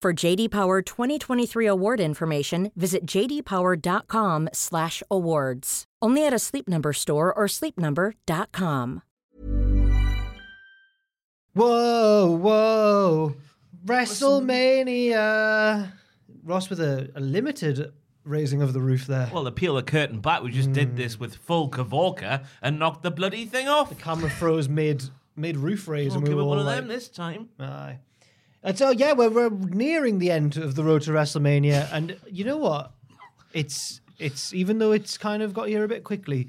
For JD Power 2023 award information, visit jdpower.com/awards. Only at a Sleep Number store or sleepnumber.com. Whoa, whoa. WrestleMania. Ross with a, a limited raising of the roof there. Well, to peel the curtain back, we just did hmm. this with full Kavorka and knocked the bloody thing off. The camera froze mid mid roof raise, We'll and we give were it one of like, them this time. Aye. And so yeah, we're, we're nearing the end of the road to WrestleMania, and you know what? It's it's even though it's kind of got here a bit quickly,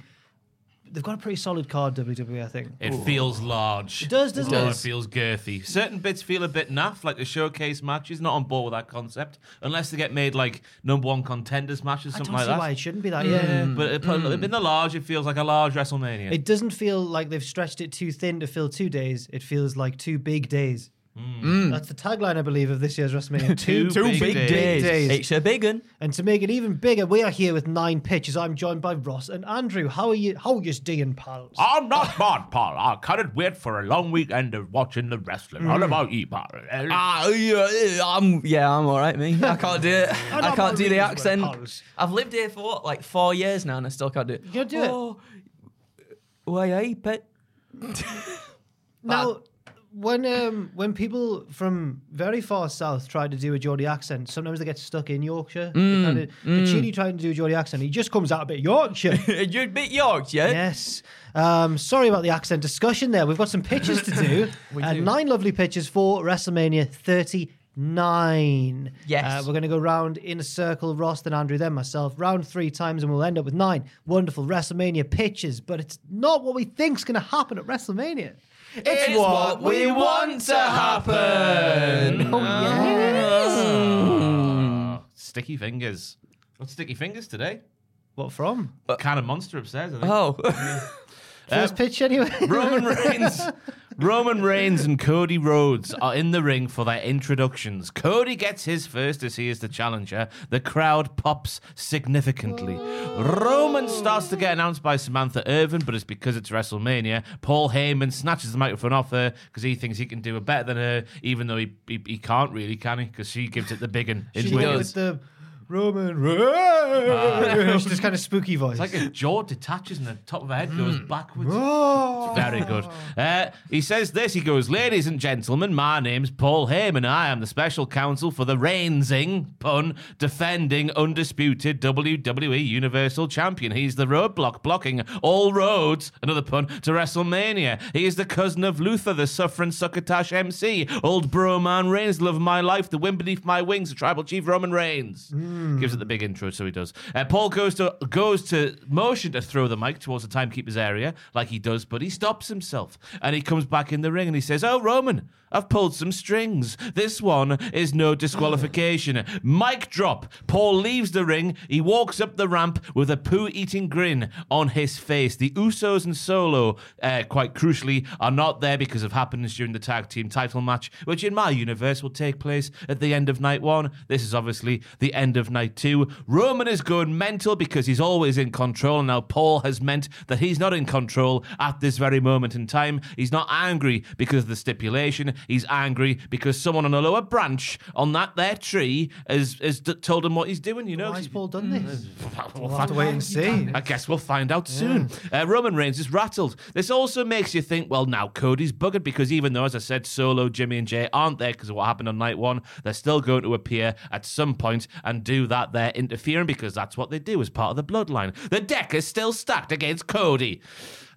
they've got a pretty solid card. WWE, I think. It feels large. It does, doesn't it? It feels girthy. Certain bits feel a bit naff, like the showcase matches. Not on board with that concept, unless they get made like number one contenders matches, I something don't like see that. why it shouldn't be that. Mm. Yeah. But it, mm. in the large, it feels like a large WrestleMania. It doesn't feel like they've stretched it too thin to fill two days. It feels like two big days. That's the tagline, I believe, of this year's WrestleMania. Two Two big big, days. days. days. It's a big one. And to make it even bigger, we are here with nine pitches. I'm joined by Ross and Andrew. How are you? How are you doing, pals? I'm not bad, Paul. I couldn't wait for a long weekend of watching the wrestling. What about you, Paul? Ah, yeah, I'm yeah, I'm all right, me. I can't do it. I can't do the accent. pals. I've lived here for what, like four years now, and I still can't do it. You can't do it? oh, Why, I pet? Now, when um, when people from very far south try to do a Geordie accent, sometimes they get stuck in Yorkshire. They kinda, The Chidi trying to do a Geordie accent, he just comes out a bit Yorkshire. You're a bit York, yeah? Yes. Um, sorry about the accent discussion there. We've got some pitches to do. We uh, do. Nine lovely pitches for WrestleMania 39. Yes. Uh, we're going to go round in a circle, Ross, then Andrew, then myself, round three times, and we'll end up with nine wonderful WrestleMania pitches. But it's not what we think's going to happen at WrestleMania. It's what we want to happen. Oh, yes. Ah. Sticky fingers. Got sticky fingers today. What from? Kind of monster upstairs, I think. Oh, First um, pitch, anyway. Roman Reigns. Roman Reigns and Cody Rhodes are in the ring for their introductions. Cody gets his first as he is the challenger. The crowd pops significantly. Roman starts to get announced by Samantha Irvin, but it's because it's WrestleMania. Paul Heyman snatches the microphone off her because he thinks he can do it better than her, even though he, he, he can't really, can he? Because she gives it the big one. in She with the Roman Reigns. She's kind of spooky voice. It's like a jaw detaches and the top of her head goes backwards. Oh. Very good. Uh, he says this. He goes, "Ladies and gentlemen, my name's Paul Heyman. I am the special counsel for the reigning pun defending undisputed WWE Universal Champion. He's the roadblock blocking all roads. Another pun to WrestleMania. He is the cousin of Luther, the suffering succotash MC, old bro man Reigns, love of my life, the wind beneath my wings, the tribal chief Roman Reigns. Gives it the big intro, so he does. Uh, Paul goes to goes to motion to throw the mic towards the timekeeper's area, like he does, but he stops himself and he comes back in the ring and he says, "Oh, Roman." I've pulled some strings. This one is no disqualification. Mic drop. Paul leaves the ring. He walks up the ramp with a poo eating grin on his face. The Usos and Solo, uh, quite crucially, are not there because of happenings during the tag team title match, which in my universe will take place at the end of night one. This is obviously the end of night two. Roman is going mental because he's always in control. Now Paul has meant that he's not in control at this very moment in time. He's not angry because of the stipulation. He's angry because someone on a lower branch on that there tree has, has d- told him what he's doing, you know? Why has Paul done this? We'll We'll have to wait and see. I guess we'll find out soon. Uh, Roman Reigns is rattled. This also makes you think, well, now Cody's buggered because even though, as I said, Solo, Jimmy, and Jay aren't there because of what happened on night one, they're still going to appear at some point and do that there interfering because that's what they do as part of the bloodline. The deck is still stacked against Cody.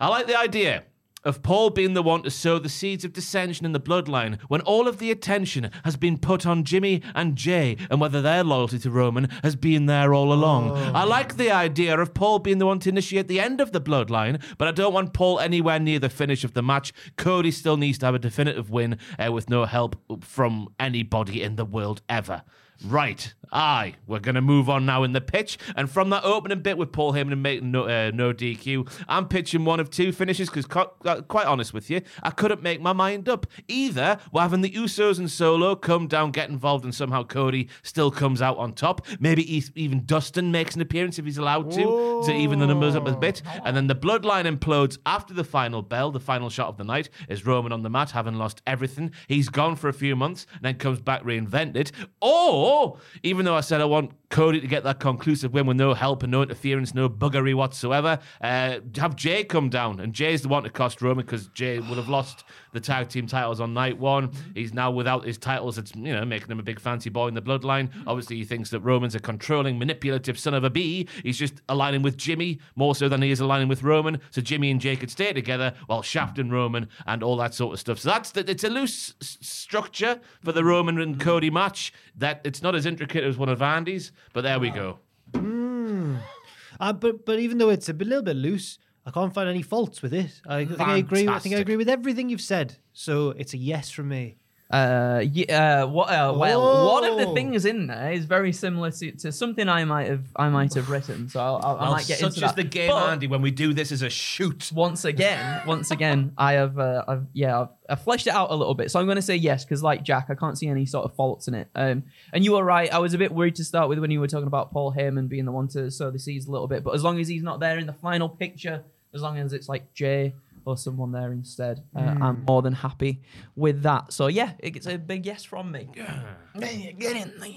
I like the idea of Paul being the one to sow the seeds of dissension in the bloodline when all of the attention has been put on Jimmy and Jay and whether their loyalty to Roman has been there all along. I like the idea of Paul being the one to initiate the end of the bloodline, but I don't want Paul anywhere near the finish of the match. Cody still needs to have a definitive win uh, with no help from anybody in the world ever. Right. Aye. We're going to move on now in the pitch. And from that opening bit with Paul Heyman and making no, uh, no DQ, I'm pitching one of two finishes because, quite honest with you, I couldn't make my mind up. Either we're having the Usos and Solo come down, get involved, and somehow Cody still comes out on top. Maybe even Dustin makes an appearance if he's allowed to, to even the numbers up a bit. And then the bloodline implodes after the final bell. The final shot of the night is Roman on the mat, having lost everything. He's gone for a few months and then comes back reinvented. Or, even though I said I want Cody to get that conclusive win with no help and no interference, no buggery whatsoever, uh, have Jay come down. And Jay's the one to cost Roman because Jay would have lost the tag team titles on night one. He's now without his titles. It's, you know, making him a big fancy boy in the bloodline. Obviously, he thinks that Roman's a controlling, manipulative son of a bee. He's just aligning with Jimmy more so than he is aligning with Roman. So Jimmy and Jay could stay together while Shaft and Roman and all that sort of stuff. So that's the, it's a loose s- structure for the Roman and Cody match. That it's not as intricate as one of Andy's, but there we go. Uh, but but even though it's a little bit loose, I can't find any faults with it. I think I agree. I think I Fantastic. agree with everything you've said. So it's a yes from me. Uh, yeah. Uh, what? Uh, well, one of the things in there is very similar to, to something I might have I might have written. So I'll, I'll, I might get such into that. the game, But Andy. When we do this as a shoot, Once again, once again, I have, uh, I've, yeah, I've, I've fleshed it out a little bit. So I'm going to say yes because, like Jack, I can't see any sort of faults in it. Um, and you were right. I was a bit worried to start with when you were talking about Paul Heyman being the one to sow the seeds a little bit. But as long as he's not there in the final picture, as long as it's like Jay or someone there instead, uh, I'm more than happy with that. So yeah, it gets a big yes from me. Get in there.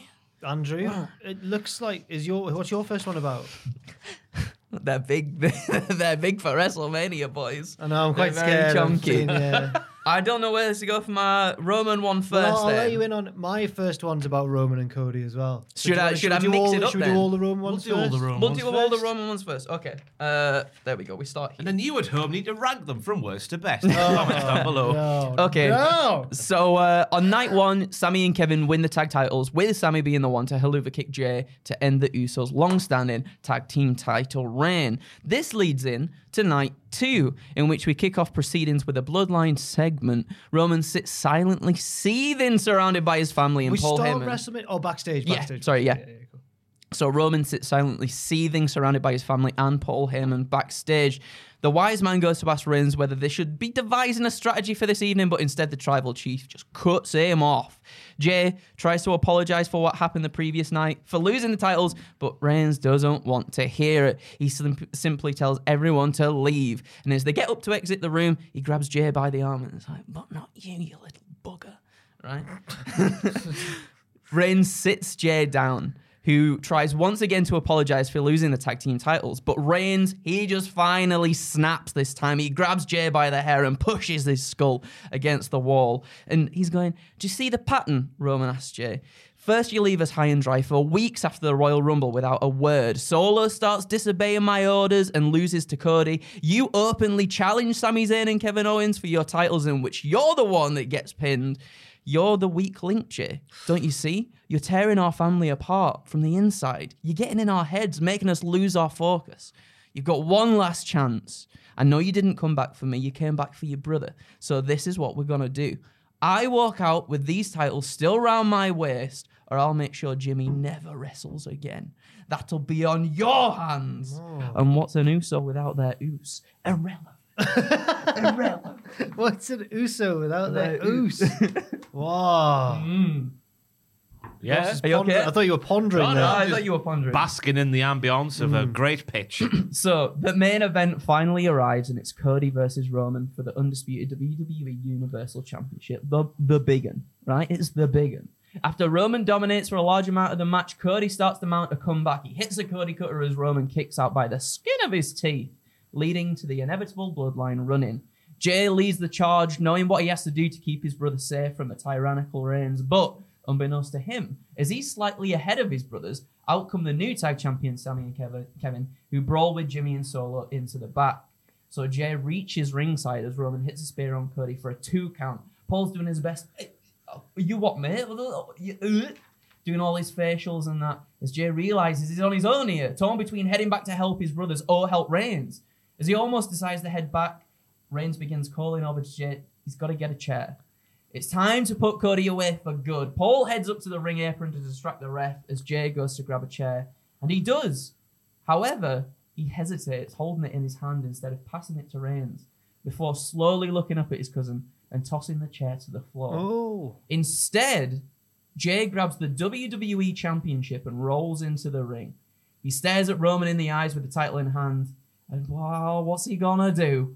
Andrew, it looks like is your what's your first one about? They're big. They're big for WrestleMania, boys. I know I'm quite They're scared. of chunky. seeing, yeah. I don't know where to go for my Roman one first. Well, I'll, I'll then. let you in on my first one's about Roman and Cody as well. So Should I- wanna- should I do mix all, it up Should we then? do all the Roman ones we'll do all the first? Roman We'll ones do all the. Roman ones first. Okay. Uh, there we go. We start And then you at home need to rank them from worst to best. Comments down below. No. Okay. No. So uh, on night one, Sami and Kevin win the tag titles, with Sami being the one to Helluva kick Jay to end the Usos' long-standing tag team title reign. This leads in to night two, in which we kick off proceedings with a bloodline segment. Roman sits silently seething, surrounded by his family and We Paul start Heyman. WrestleMania. Oh, backstage. Yeah, Backstage. sorry, yeah. cool. So Roman sits silently seething, surrounded by his family and Paul Heyman backstage. The wise man goes to ask Reigns whether they should be devising a strategy for this evening, but instead the tribal chief just cuts him off. Jay tries to apologize for what happened the previous night, for losing the titles, but Reigns doesn't want to hear it. He sim- simply tells everyone to leave. And as they get up to exit the room, he grabs Jay by the arm and is like, but not you, you little bugger. Right? Reigns sits Jay down, who tries once again to apologize for losing the tag team titles. But Reigns, he just finally snaps this time. He grabs Jay by the hair and pushes his skull against the wall. And he's going, Do you see the pattern? Roman asks Jay. First, you leave us high and dry for weeks after the Royal Rumble without a word. Solo starts disobeying my orders and loses to Cody. You openly challenge Sami Zayn and Kevin Owens for your titles, in which you're the one that gets pinned. You're the weak link, Jay. Don't you see? You're tearing our family apart from the inside. You're getting in our heads, making us lose our focus. You've got one last chance. I know you didn't come back for me, you came back for your brother. So this is what we're going to do. I walk out with these titles still round my waist, or I'll make sure Jimmy never wrestles again. That'll be on your hands. Oh. And what's an Uso without their oos? Irrelevant. Irrelevant. What's an Uso without that Without oos? wow. Hmm. Yeah. Just Are you ponder- okay? I thought you were pondering No, there. no, I thought you were pondering. Basking in the ambience of a hmm. great pitch. So the main event finally arrives, and it's Cody versus Roman for the undisputed WWE Universal Championship. The the big one, right? It's the big one. After Roman dominates for a large amount of the match, Cody starts to mount a comeback. He hits a Cody cutter as Roman kicks out by the skin of his teeth, leading to the inevitable bloodline run-in. Jay leads the charge, knowing what he has to do to keep his brother safe from the tyrannical reigns, but unbeknownst to him, as he's slightly ahead of his brothers, out come the new tag champions Sami and Kevin, who brawl with Jimmy and Solo into the back. So Jay reaches ringside as Roman hits a spear on Cody for a two count. Paul's doing his best. "Hey, oh, You what, mate? Uh," Doing all his facials and that. As Jay realizes he's on his own here, torn between heading back to help his brothers or help Reigns. As he almost decides to head back, Reigns begins calling over to Jay. He's got to get a chair. It's time to put Cody away for good. Paul heads up to the ring apron to distract the ref as Jay goes to grab a chair, and he does. However, he hesitates, holding it in his hand instead of passing it to Reigns, before slowly looking up at his cousin and tossing the chair to the floor. Oh. Instead, Jay grabs the WWE Championship and rolls into the ring. He stares at Roman in the eyes with the title in hand, and wow, what's he gonna do?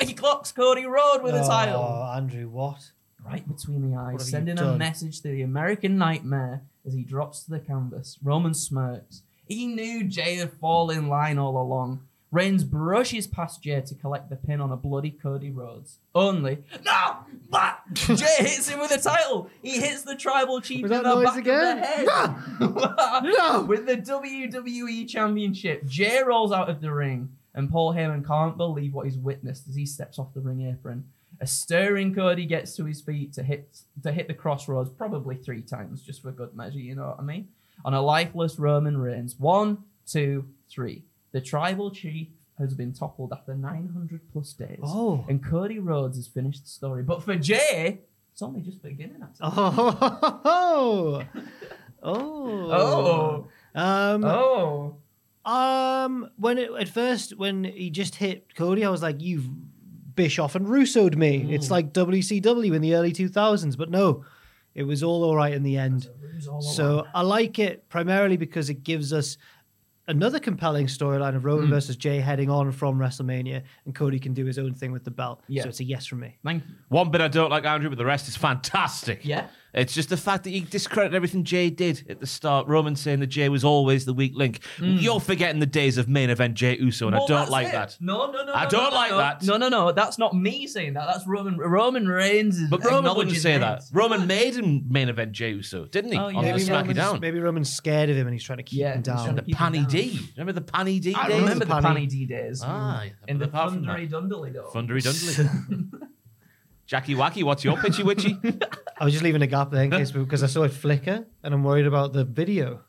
He clocks Cody Rhodes with the title Oh, Andrew, what? right between the What have eyes, you sending a done? message to the American Nightmare as he drops to the canvas. Roman smirks. He knew Jay had fall in line all along. Reigns brushes past Jay to collect the pin on a bloody Cody Rhodes. Only, no! But Jay hits him with the title. He hits the tribal chief in the back again? of the head. No! With the WWE Championship, Jay rolls out of the ring, and Paul Heyman can't believe what he's witnessed as he steps off the ring apron. A stirring Cody gets to his feet to hit to hit the crossroads probably three times just for good measure, you know what I mean? On a lifeless Roman Reigns. One, two, three. The tribal chief has been toppled after 900 plus days. Oh. And Cody Rhodes has finished the story. But for Jay, it's only just beginning. Actually. Oh. Oh. Oh. Um, Oh. um, when it, at first, when he just hit Cody, I was like, you've Bischoff and Russo'd me. It's like WCW in the early 2000s, but no, it was all all right in the end. So I like it primarily because it gives us another compelling storyline of. Roman hmm. versus Jay heading on from WrestleMania, and Cody can do his own thing with the belt. Yeah. So it's a yes from me. Thank you. One bit I don't like, Andrew, but the rest is fantastic. Yeah. It's just the fact that you discredit everything Jay did at the start. Roman saying that Jay was always the weak link. You're forgetting the days of main event Jay Uso, and Well, I don't like it. that. No, no, no. I no, don't no, no, like no. that. No, no, no. That's not me saying that. That's Roman. Roman Reigns is. But Roman wouldn't acknowledging say that. Reigns. Roman made him main event Jay Uso, didn't he? Oh, yeah. On Maybe Roman's, SmackDown. maybe Roman's scared of him and he's trying to keep Yeah, him he's trying down. to The keep him Panny down. D. Remember the Panny D I days? I remember the Panny. Panny D days. Ah, in the but apart from that- thundery dundly though. Thundery Dundley. Jackie Wacky, what's your pitchy witchy? I was just leaving a gap there in case because I saw it flicker and I'm worried about the video.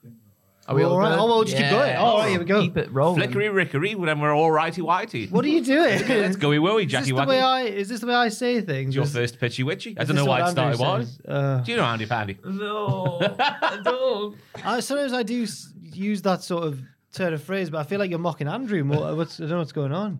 Are we all all right? good? Oh, well, just keep going. Oh, all right, here we go. Keep it rolling. Flickery rickery, when we're all righty whitey. What are you doing? Let's go woey, Is this Jackie the way Wacky. I? Is this the way I say things? Your Is- first pitchy witchy. I don't know what why it started. Andrew What? says? Uh, Do you know Andy Pandy? No, I don't. I, sometimes I do s- use that sort of turn of phrase, but I feel like you're mocking Andrew more. What's, I don't know what's going on.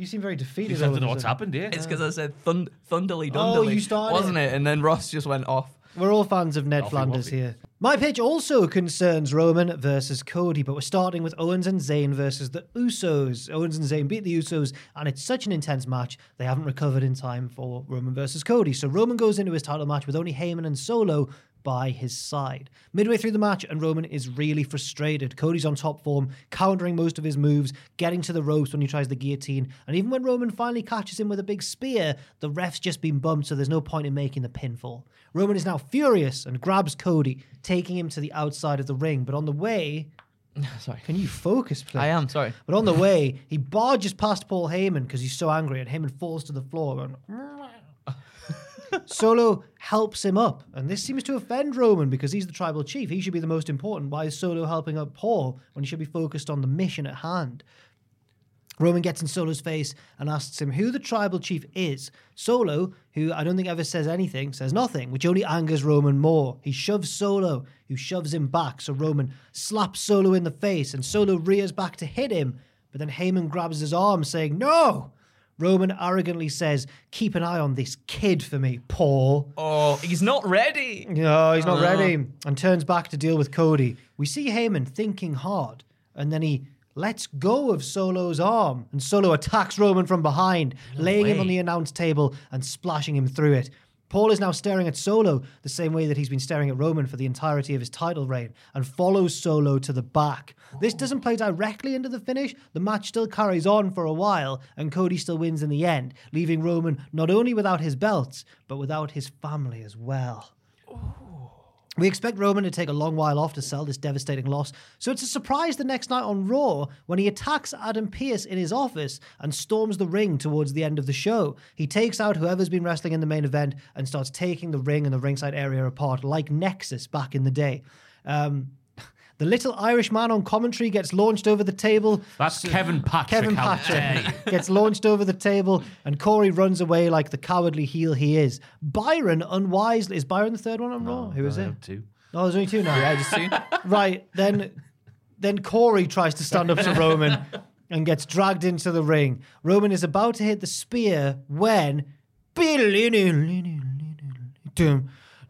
You seem very defeated. Because I don't know what's happened here. It's because I said thund- thunderly Oh, you started wasn't it. it? And then Ross just went off. We're all fans of Ned Offy Flanders woffy. here. My pitch also concerns Roman versus Cody, but we're starting with Owens and Zayn versus the Usos. Owens and Zayn beat the Usos, and it's such an intense match, they haven't recovered in time for Roman versus Cody. So Roman goes into his title match with only Heyman and Solo by his side. Midway through the match, and Roman is really frustrated. Cody's on top form, countering most of his moves, getting to the ropes when he tries the guillotine, and even when Roman finally catches him with a big spear, the ref's just been bumped, so there's no point in making the pinfall. Roman is now furious and grabs Cody, taking him to the outside of the ring, but on the way, Sorry. can you focus, please? I am sorry. But on the way, he barges past Paul Heyman because he's so angry, and Heyman falls to the floor. Going, Solo helps him up, and this seems to offend Roman because he's the tribal chief. He should be the most important. Why is Solo helping up Paul when he should be focused on the mission at hand? Roman gets in Solo's face and asks him who the tribal chief is. Solo, who I don't think ever says anything, says nothing, which only angers Roman more. He shoves Solo, who shoves him back, so Roman slaps Solo in the face, and Solo rears back to hit him, but then Heyman grabs his arm, saying, No! Roman arrogantly says, Keep an eye on this kid for me, Paul. Oh, he's not ready. No, he's not oh. ready. And turns back to deal with Cody. We see Heyman thinking hard, and then he lets go of Solo's arm, and Solo attacks Roman from behind, laying him on the announce table and splashing him through it. Paul is now staring at Solo the same way that he's been staring at Roman for the entirety of his title reign and follows Solo to the back. This doesn't play directly into the finish. The match still carries on for a while, and Cody still wins in the end, leaving Roman not only without his belts, but without his family as well. We expect Roman to take a long while off to sell this devastating loss, so it's a surprise the next night on Raw when he attacks Adam Pearce in his office and storms the ring towards the end of the show. He takes out whoever's been wrestling in the main event and starts taking the ring and the ringside area apart like Nexus back in the day. Um, the little Irish man on commentary gets launched over the table. That's Kevin Patrick. Kevin how dare. Patrick gets launched over the table, and Corey runs away like the cowardly heel he is. Byron unwisely is Byron the third one on Raw? Who is I it? two. No, oh, there's only two now. Yeah, just soon. Right then, then Corey tries to stand up to Roman and gets dragged into the ring. Roman is about to hit the spear when. Dum,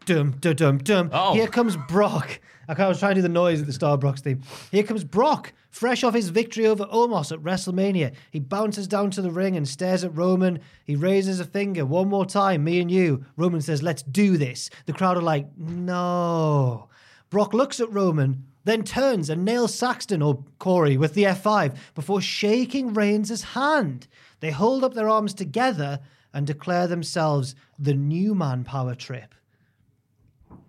dum, dum, dum, dum. Oh. Here comes Brock. I was trying to do the noise at the start of Brock's theme. Here comes Brock, fresh off his victory over Omos at WrestleMania. He bounces down to the ring and stares at Roman. He raises a finger. One more time, me and you. Roman says, Let's do this. The crowd are like, No. Brock looks at Roman, then turns and nails Saxton or Corey with the F5 before shaking Reigns' hand. They hold up their arms together and declare themselves the new manpower trip.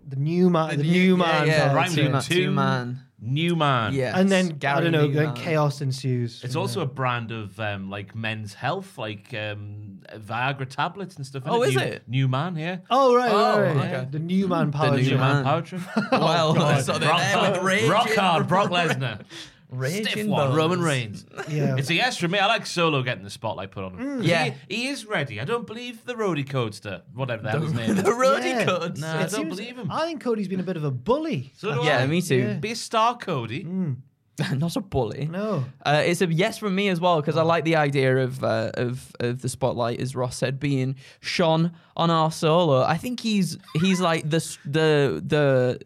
The new man, the, new, man yeah, power Rhymes two, man, with two two. man. New man. Yeah, And then I don't know, then Newman. chaos ensues. It's also a brand of um, like men's health, like um, Viagra tablets and stuff. Oh, innit? is new, it? New man here. Oh right, Oh, right, right. okay. The new man power the new trip. man. Power trip. Well, so they're rock, there with raging, rock hard, Brock Lesnar. raging Stiff one, bones. Roman Reigns. Yeah. It's a yes from me. I like Solo getting the spotlight put on him. Yeah. He, he is ready. I don't believe the roadie codester, whatever the hell his name The is. roadie Yeah. codes. Nah, I don't seems- believe him. I think Cody's been a bit of a bully. So do Yeah, I. me too. Yeah. Be a star, Cody. Not a bully. No. Uh, it's a yes from me as well because I like the idea of uh, of of the spotlight, as Ross said, being shone on our solo. I think he's he's like the s- the the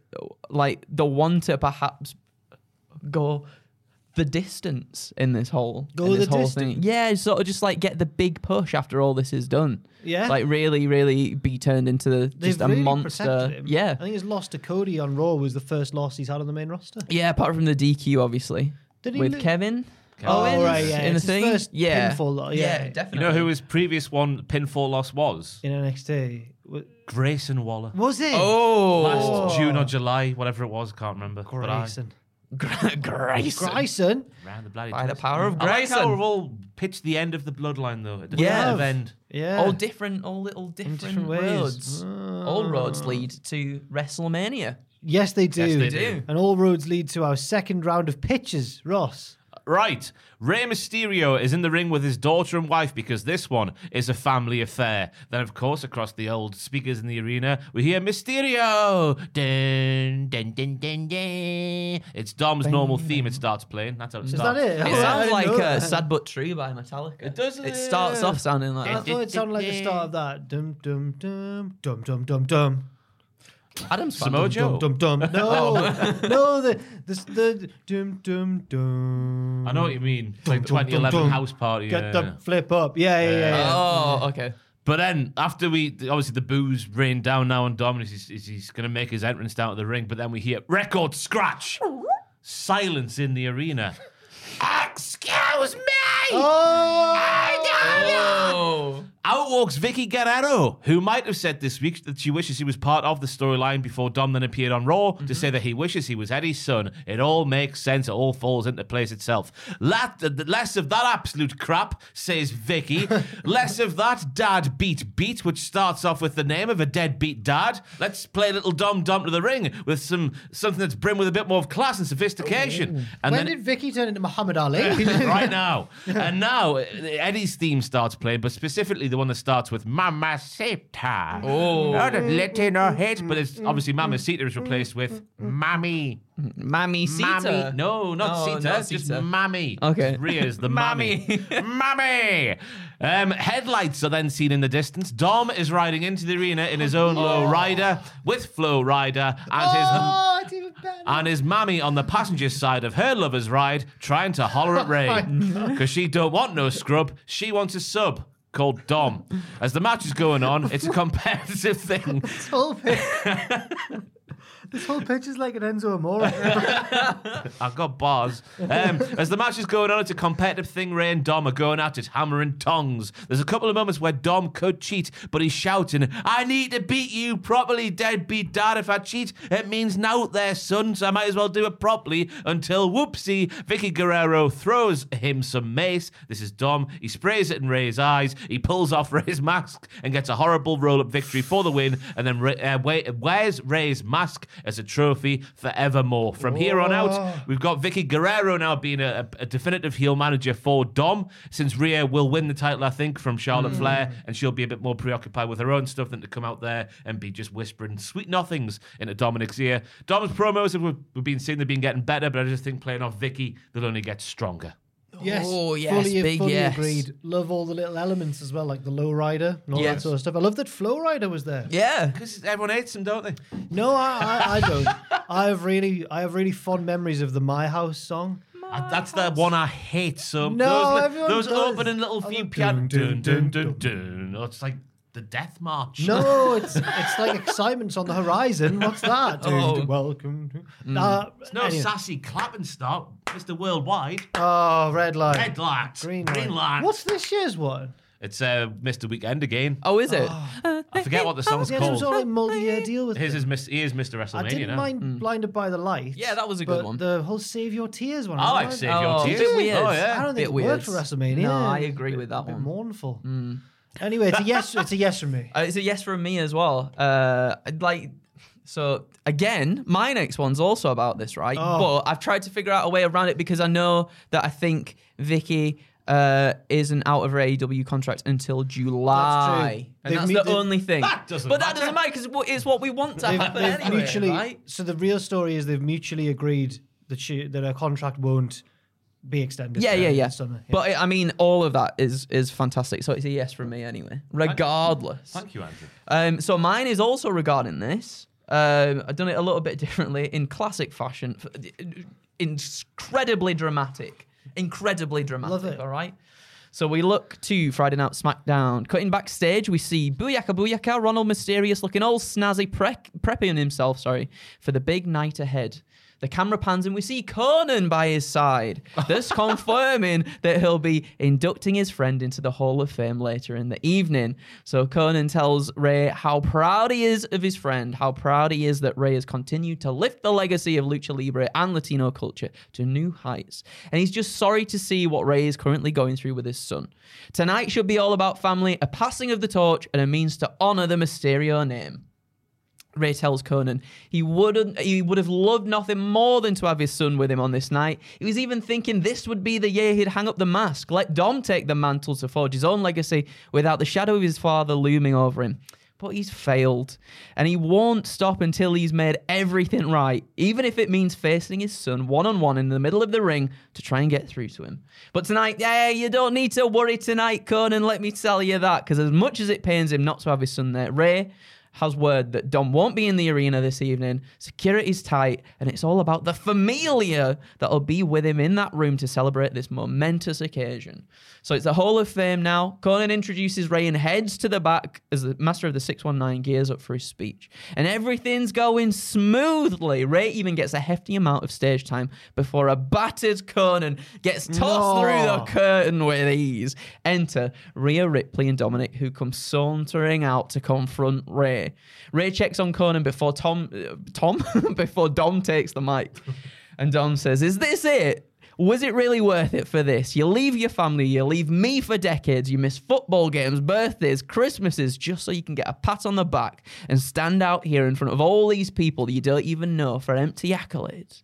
like the one to perhaps go the distance in this whole Go in this the whole thing. Yeah, sort of just like get the big push after all this is done. Yeah. like really, really be turned into the, They've just a really monster. him. Yeah, I think his loss to Cody on Raw was the first loss he's had on the main roster. yeah. Apart from the DQ, obviously, Did he with lo- Kevin. Oh, Owens right, yeah. in the It's his thing. first yeah, pinfall lo- yeah. You definitely. know who his previous one pinfall loss was? in NXT. W- Grayson Waller. Was it? Oh, Last June or July, whatever it was, can't remember. But I Grayson. Grayson. Grayson. ran the bloody By the twist. power of I like how Grayson. we've all pitched the end of the bloodline though. At the Yeah. yeah. end. Yeah. All different, all little different, different ways. roads. Oh. All roads lead to WrestleMania. yes, they do. Yes, they do. And all roads lead to our second round of pitches, Ross. Right. Rey Mysterio is in the ring with his daughter and wife because this one is a family affair. Then, of course, across the old speakers in the arena, we hear Mysterio. Dun, dun, dun, dun, dun. It's Dom's normal theme. It starts playing. That's how it Is starts. Is that it? It Oh, sounds like uh, "Sad but True" by Metallica. It does, It starts off sounding like I that. thought it sounded like the start of that. Dum dum dum dum dum dum dum. Adam's Samoa fan. Joe. Dum dum dum. No, no, the the the dum dum dum. I know what you mean. It's like the Dum, dum, 2011 dum. house party. Get yeah. the flip up. Yeah, yeah, yeah. yeah. Oh, okay. But then after we obviously the booze rained down now on Dom and he's, he's, he's going to make his entrance down to the ring. But then we hear record scratch, silence in the arena. Excuse me. Oh. Out walks Vickie Guerrero, who might have said this week that she wishes he was part of the storyline before Dom then appeared on Raw to say that he wishes he was Eddie's son. It all makes sense. It all falls into place itself. Less of that absolute crap, says Vickie. less of that dad beat beat, which starts off with the name of a deadbeat dad. Let's play a little Dom Dom to the ring with some something that's brim with a bit more of class and sophistication. And when then did Vickie turn into Muhammad Ali? right now. And now uh, Eddie's theme starts playing, but specifically the the one that starts with Mamacita. Oh. Not a Latino hit, but it's obviously Mamacita is replaced with Mammy. Mammy Sita. Mammy. No, not Oh, Sita. not just Sita. Mammy. Okay. Rhea's the Mammy. Mammy. Um, headlights are then seen in the distance. Dom is riding into the arena in his own low rider with Flo Rida and his. Oh, it's even and his mammy on the passenger side of her lover's ride trying to holler at Rey because she don't want no scrub she wants a sub called Dom. As the match is going on it's a competitive thing This whole pitch. is like an Enzo Amore. I've got bars. Um, as the match is going on it's a competitive thing. Rey and Dom are going at it hammering tongs. There's a couple of moments where Dom could cheat but he's shouting I need to beat you properly deadbeat dad. If I cheat it means now there son so I might as well do it properly until whoopsie Vickie Guerrero throws him some mace. This is Dom. He sprays it in Rey's eyes. He pulls off Rey's mask and gets a horrible roll up victory for the win. And then uh, wears Rey's mask as a trophy forevermore. From here on out we've got Vickie Guerrero now being a, a definitive heel manager for Dom. Since Rhea will win the title I think from Charlotte hmm. Flair and she'll be a bit more preoccupied with her own stuff than to come out there and be just whispering sweet nothings into Dominic's ear. Dom's promos have we've been seeing they've been getting better but I just think playing off Vickie they'll only get stronger Yes. Oh, yes, fully, big fully yes. agreed. Love all the little elements as well, like the low rider and all Yes. that sort of stuff. I love that Flo Rida was there. Yeah. because everyone hates him don't they No, I, I, I don't. I have really, I have really fond memories of the My House song. Uh, That's the one I hate so No, those, li- everyone those does. opening little I few love piano dun, dun dun, dun dun, dun dun. Oh, It's like the death march. No, it's it's like excitement's on the horizon. What's that? Oh. Welcome. To, uh, It's no anyway. sassy clapping start, Mr. Worldwide. Oh, red light. Red light, Green, green light. What's this year's one? It's uh, Mr. Weeknd again. Oh, is it? I forget what the song's Yeah, it was all called. like multi-year deal with His it. is Miss, he is Mr. WrestleMania. I WrestleMania didn't now. mind Blinded by the Light. Yeah, that was a good but one. The whole Save Your Tears one. I like Save Your Oh, Tears. bit weird. Oh I yeah. don't think Bit it weird. worked for WrestleMania. No, I agree bit- with that bit one. Mournful. Anyway, it's a yes. It's a yes from me. Uh, it's a yes from me as well. Uh, I'd like so again, my next one's also about this, right? Oh. But I've tried to figure out a way around it because I know that I think Vickie uh, isn't out of her AEW contract until July, and They've that's the they've- only thing. That doesn't but that doesn't matter because it's what we want to happen anyway, mutually. right? So the real story is they've mutually agreed that she that her contract won't be extended. Yeah, yeah, yeah. Summer. Yeah. But I mean, all of that is is fantastic. So it's a yes from me anyway, regardless. Thank you, Andrew. Um, so mine is also regarding this. Um, I've done it a little bit differently in classic fashion, incredibly dramatic, incredibly dramatic. Love it. All right. So we look to Friday Night SmackDown. Cutting backstage, we see Booyaka Booyaka, Ronald Mysterious looking all snazzy, pre- prepping himself, sorry, for the big night ahead. The camera pans and we see Konnan by his side, thus confirming that he'll be inducting his friend into the Hall of Fame later in the evening. So Konnan tells Rey how proud he is of his friend, how proud he is that Rey has continued to lift the legacy of Lucha Libre and Latino culture to new heights. And he's just sorry to see what Rey is currently going through with his son. Tonight should be all about family, a passing of the torch, and a means to honor the Mysterio name. Rey tells Konnan he wouldn't he would have loved nothing more than to have his son with him on this night. He was even thinking this would be the year he'd hang up the mask, let Dom take the mantle to forge his own legacy without the shadow of his father looming over him. But he's failed, and he won't stop until he's made everything right, even if it means facing his son one on one in the middle of the ring to try and get through to him. But tonight, yeah, you don't need to worry tonight, Konnan. Let me tell you that, because as much as it pains him not to have his son there, Rey has word that Dom won't be in the arena this evening. Security's tight, and it's all about the familia that'll be with him in that room to celebrate this momentous occasion. So it's the Hall of Fame now. Konnan introduces Rey and heads to the back as the master of the 619 gears up for his speech. And everything's going smoothly. Rey even gets a hefty amount of stage time before a battered Konnan gets tossed No. through the curtain with ease. Enter Rhea Ripley and Dominic, who come sauntering out to confront Rey. Rey checks on Konnan before Tom, Tom, before Dom takes the mic, and Dom says, "Is this it?" Was it really worth it for this? You leave your family, you leave me for decades, you miss football games, birthdays, Christmases, just so you can get a pat on the back and stand out here in front of all these people that you don't even know for empty accolades.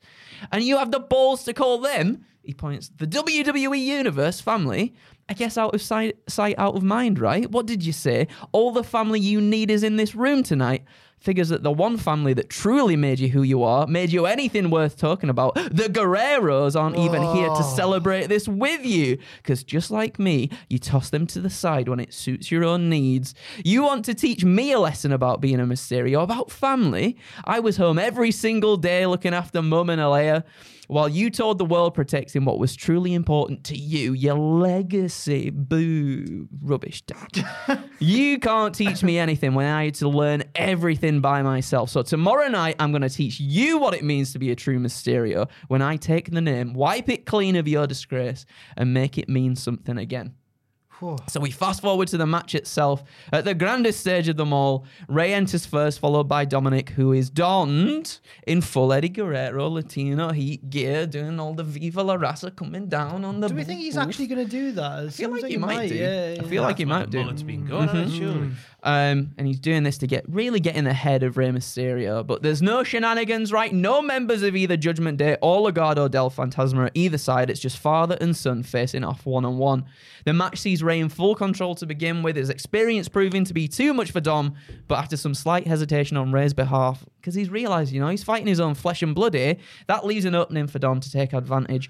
And you have the balls to call them, he points, the WWE Universe family. I guess out of sight, sight, out of mind, right? What did you say? All the family you need is in this room tonight. Figures that the one family that truly made you who you are, made you anything worth talking about, the Guerreros aren't even here to celebrate this with you. Because just like me, you toss them to the side when it suits your own needs. You want to teach me a lesson about being a Mysterio, about family. I was home every single day looking after Mum and Alea while you told the world protecting what was truly important to you, your legacy. Boo. Rubbish, Dad. you can't teach me anything when I had to learn everything by myself. So tomorrow night, I'm going to teach you what it means to be a true Mysterio when I take the name, wipe it clean of your disgrace, and make it mean something again. So we fast forward to the match itself. At the grandest stage of them all, Rey enters first, followed by Dominic, who is donned in full Eddie Guerrero Latino heat gear, doing all the Viva La Raza coming down on the. Do we think he's booth. actually going to do that? It I feel like he might do. Yeah, I feel like he might do. Mullet's been good, hasn't it, surely. Um, and he's doing this to get really get in the head of Rey Mysterio. But there's no shenanigans, right? No members of either Judgment Day or Legado del Fantasma either side. It's just father and son facing off one on one. The match sees Rey in full control to begin with, his experience proving to be too much for Dom. But after some slight hesitation on Rey's behalf, because he's realised, you know, he's fighting his own flesh and blood here, that leaves an opening for Dom to take advantage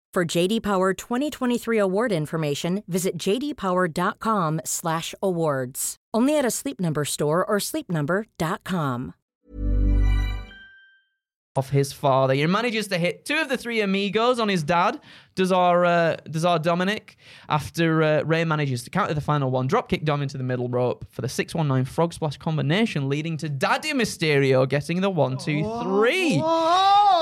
For JD Power 2023 award information, visit jdpower.com/awards. Only at a Sleep Number store or sleepnumber.com. Of his father. He manages to hit two of the three amigos on his dad. Does our uh, does our Dominic after uh, Rey manages to counter the final one, drop kick Dom into the middle rope for the six one nine frog splash combination, leading to Daddy Mysterio getting the one two three.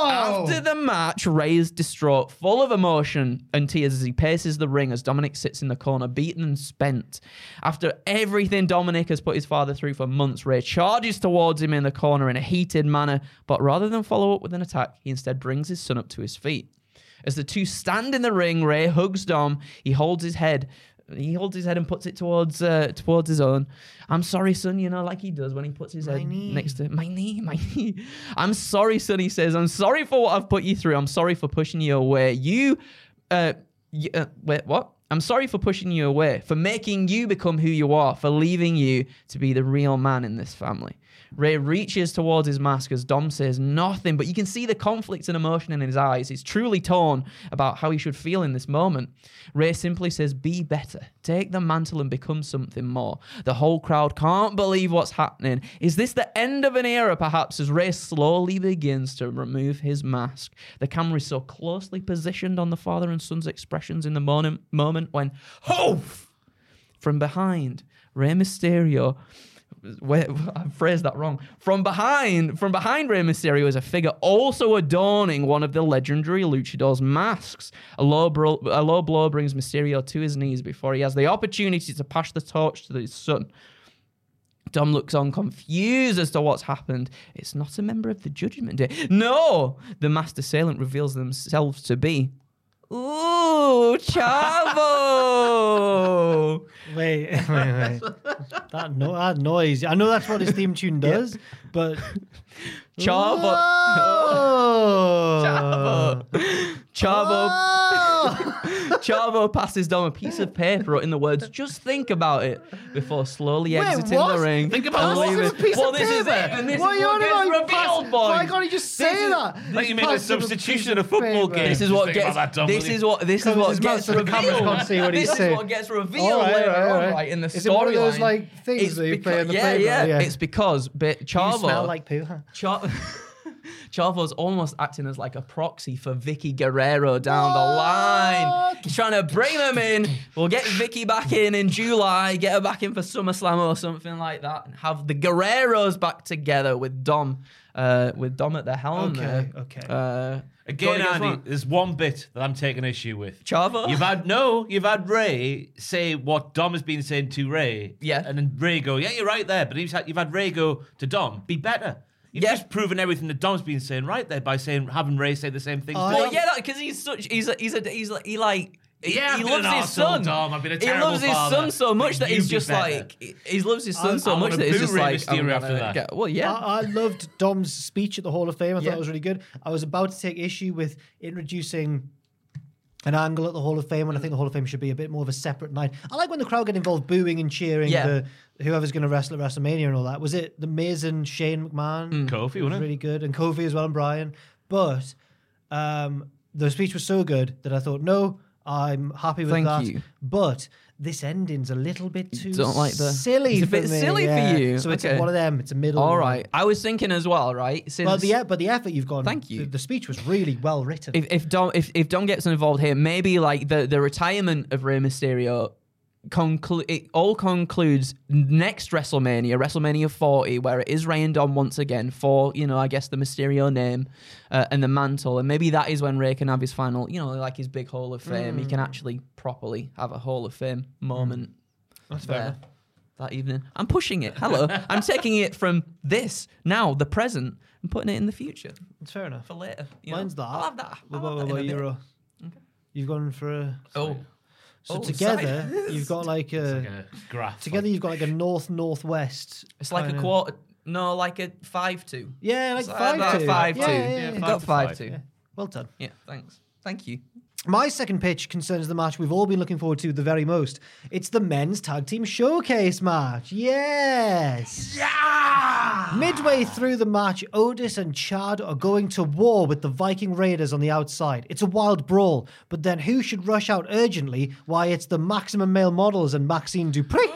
After oh. the match, Rey is distraught, full of emotion and tears as he paces the ring as Dominic sits in the corner, beaten and spent. After everything Dominic has put his father through for months, Rey charges towards him in the corner in a heated manner, but rather than follow up with an attack, he instead brings his son up to his feet. As the two stand in the ring, Rey hugs Dom. He holds his head. He holds his head and puts it towards uh, towards his own. I'm sorry, son. You know, like he does when he puts his head next to my knee, my knee. I'm sorry, son. He says, "I'm sorry for what I've put you through. I'm sorry for pushing you away. You, uh, y- uh wait, what? I'm sorry for pushing you away, for making you become who you are, for leaving you to be the real man in this family." Rey reaches towards his mask as Dom says nothing, but you can see the conflict and emotion in his eyes. He's truly torn about how he should feel in this moment. Rey simply says, Be better. Take the mantle and become something more. The whole crowd can't believe what's happening. Is this the end of an era, perhaps, as Rey slowly begins to remove his mask? The camera is so closely positioned on the father and son's expressions in the moment, moment when, Hoof! From behind, Rey Mysterio wait, I phrased that wrong. From behind, from behind Rey Mysterio is a figure also adorning one of the legendary luchador's masks. A low, bro- a low blow brings Mysterio to his knees before he has the opportunity to pass the torch to his son. Dom looks on confused as to what's happened. It's not a member of the Judgment Day. No! The masked assailant reveals themselves to be. Ooh, Ooh, Chavo. Wait, wait, wait. that, no, that noise. I know that's what his theme tune does, but. Chavo. Whoa! Chavo. Chavo. Whoa! Chavo passes Dom a piece of paper written the words, just think about it, before slowly Wait, exiting what? the ring. Think about and what? leaving. What's a piece well, of this is it, paper? and this What is are you what on gets about, you revealed, pass- boys. Why can't you just say This is- that? Like you made a substitution piece a football paper. game. This is what gets. about that, Dom, this is what. This is what gets so the cameras revealed. can't see what he's this saying. is what gets revealed All right, later all right, all on, right. right in the Is it one of those, like, things It's that you play in the yeah, playground? yeah, Yeah. It's because bit You Chavo. smell like poo, huh? Char- Chavo's almost acting as like a proxy for Vickie Guerrero down the line. He's trying to bring them in. We'll get Vickie back in in July, get her back in for SummerSlam or something like that, and have the Guerreros back together with Dom, uh, with Dom at the helm. Okay, there. okay. Uh, Again, Go Andy, what? there's one bit that I'm taking issue with. Chavo? You've had no, you've had Rey say what Dom has been saying to Rey. Yeah. And then Rey go, yeah, you're right there. But he's had, you've had Rey go to Dom, be better. You've Yeah. just proven everything that Dom's been saying right there by saying having Rey say the same thing. Oh, well, yeah, because he's such. He's a, he's a, he's like, he like. He, Yeah, he loves his son. Dom. I've been a terrible he terrible loves his father. son so much that he's just better. like he, he loves his son I- so I much that he's just like Mysterio I'm gonna after that. Get, well, yeah. I, I loved Dom's speech at the Hall of Fame. I thought Yeah. it was really good. I was about to take issue with introducing an angle at the Hall of Fame, and I think the Hall of Fame should be a bit more of a separate night. I like when the crowd get involved, booing and cheering Yeah. the whoever's going to wrestle at WrestleMania and all that. Was it the Miz and Shane McMahon? Kofi, was wasn't it? really good, and Kofi as well, and Brian. But um, the speech was so good that I thought, no, I'm happy with Thank that. you. But this ending's a little bit too don't like the- silly. It's a for bit me, silly for you. So it's Okay. one of them. It's a middle. All right. one. I was thinking as well, right? Since Well, the but the effort you've gone. Thank you. The, the speech was really well written. if if Dom if, if Dom gets involved here, maybe like the the retirement of Rey Mysterio conclu- it all concludes next WrestleMania, WrestleMania 40, where it is and Dom once again for you know I guess the Mysterio name uh, and the mantle, and maybe that is when Rey can have his final, you know, like his big Hall of Fame. He can actually properly have a Hall of Fame moment. That's fair. there that evening. I'm pushing it. Hello, I'm taking it from this now, the present, and putting it in the future It's fair enough. for later. know? Mine's that. I'll have that. I'll have that in a bit. Euro? You've gone for a. Oh, So Oh, together, sorry. you've got like a. Like a graph. together, you've got like a north northwest. it's like a kinda- quarter. No, like a five two. Yeah, like It's five about two. five yeah, two. Yeah, yeah, Yeah, yeah. got five to five five. two. Yeah. Well done. Yeah, thanks. Thank you. My second pitch concerns the match we've all been looking forward to the very most. It's the men's tag team showcase match. Yes. Yeah. Midway through the match, Otis and Chad are going to war with the Viking Raiders on the outside. It's a wild brawl, but then who should rush out urgently? Why, it's the Maximum Male Models and Maxxine Dupri.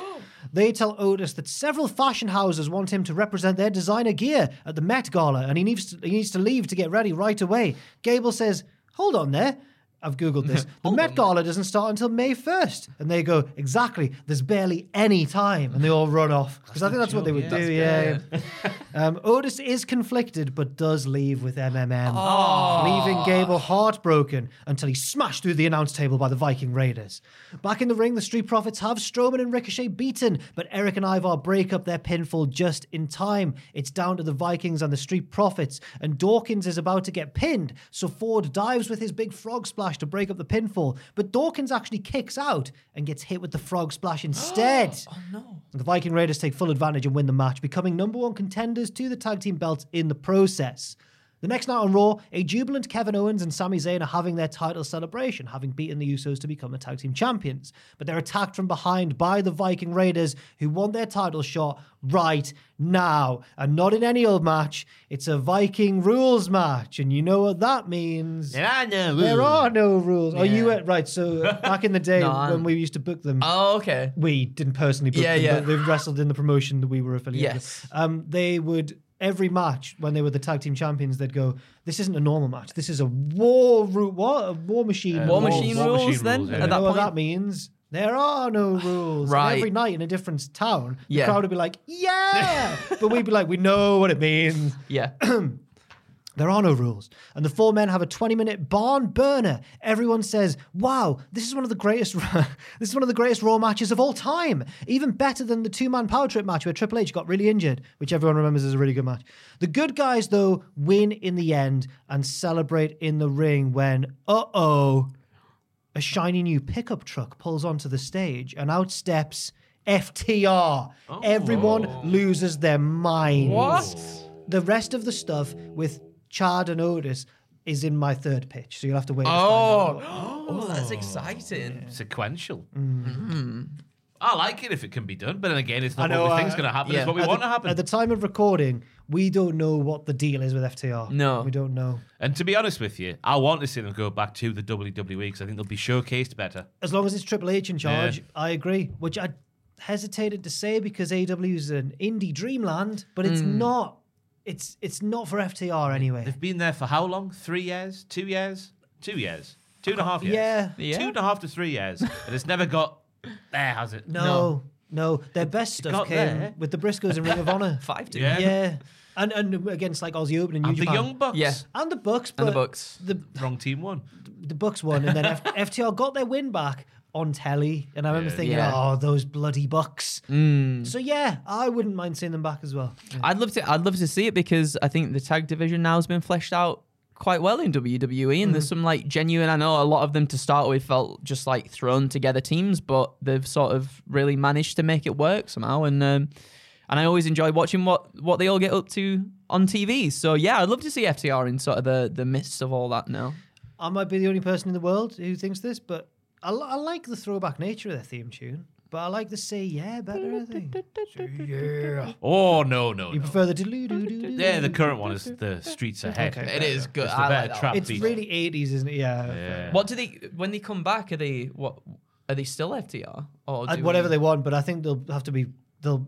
They tell Otis that several fashion houses want him to represent their designer gear at the Met Gala, and he needs to, he needs to leave to get ready right away. Gable says, "Hold on there." I've googled this. The Met Gala doesn't start until May 1st. And they go, exactly, there's barely any time. And they all run off. Because I think that's what they would do. Yeah. um, Otis is conflicted, but does leave with MMM, leaving Gable heartbroken until he's smashed through the announce table by the Viking Raiders. Back in the ring, the Street Profits have Strowman and Ricochet beaten, but Erik and Ivar break up their pinfall just in time. It's down to the Vikings and the Street Profits, and Dawkins is about to get pinned, so Ford dives with his big frog splash to break up the pinfall, but Dawkins actually kicks out and gets hit with the frog splash instead. oh no. The Viking Raiders take full advantage and win the match, becoming number one contenders to the tag team belts in the process. The next night on Raw, a jubilant Kevin Owens and Sami Zayn are having their title celebration, having beaten the Usos to become the tag team champions. But they're attacked from behind by the Viking Raiders, who want their title shot right now. And not in any old match, it's a Viking rules match. And you know what that means. There are no There rules. are no rules. Oh, you Yeah. were right. So back in the day No, when we used to book them, Oh, okay. we didn't personally book Yeah, them, yeah. but they've wrestled in the promotion that we were affiliated Yes. with. Um, they would every match when they were the tag team champions, they'd go, "This isn't a normal match. This is a war ru- what a war machine. Uh, War War- machine War rules Machine then rules, yeah. And at you that know what point. that means? There are no rules. And Right. every night in a different town, the Yeah. crowd would be like, "Yeah," but we'd be like, "We know what it means." Yeah. There are no rules. And the four men have a 20 minute barn burner. Everyone says, wow, this is one of the greatest this is one of the greatest Raw matches of all time. Even better than the two man power trip match where Triple H got really injured, which everyone remembers as a really good match. The good guys, though, win in the end and celebrate in the ring when, uh oh, a shiny new pickup truck pulls onto the stage, and out steps FTR. Everyone loses their minds. What? The rest of the stuff with Chad and Otis is in my third pitch, so you'll have to wait. to find Oh, out. oh, that's exciting. Sequential. Mm. I like it if it can be done, but then again, it's not I know, what we uh, think's going to happen. yeah. It's what we At want the- to happen. At the time of recording, we don't know what the deal is with FTR. No. we don't know. and to be honest with you, I want to see them go back to the WWE because I think they'll be showcased better. As long as it's Triple H in charge, Yeah. I agree. Which I hesitated to say because AEW is an indie dreamland, but it's not. It's it's not for FTR anyway. They've been there for how long? Three years? Two years? Two years? Two and a half years? Yeah. Yeah. Two and a half to three years. and it's never got there, has it? No, no, their best stuff came there. with the Briscoes and Ring of Honor. Five to Yeah. Yeah, and and against like Aussie Open and New And the Young Bucks. Yeah. and the Bucks, but And the Bucks. the Wrong team won. the Bucks won, and then F- FTR got their win back on telly, and I remember Yeah. thinking, Yeah. "Oh, those bloody Bucks." So yeah, I wouldn't mind seeing them back as well. I'd love to. I'd love to see it because I think the tag division now has been fleshed out quite well in WWE, and there's some like genuine. I know a lot of them to start with felt just like thrown together teams, but they've sort of really managed to make it work somehow. And um, and I always enjoy watching what what they all get up to on TV. So yeah, I'd love to see FTR in sort of the the midst of all that now. I might be the only person in the world who thinks this, but I, I like the throwback nature of their theme tune. But I like the say yeah better. I think. Say yeah. Oh, no, no, You no. prefer the doo doo doo Yeah, the current one is the Streets Ahead. Okay. It is good. It's the I like trap. It's beat. really eighties, isn't it? Yeah. Yeah. What do they when they come back? Are they what? Are they still FTR or whatever we- they want, but I think they'll have to be they'll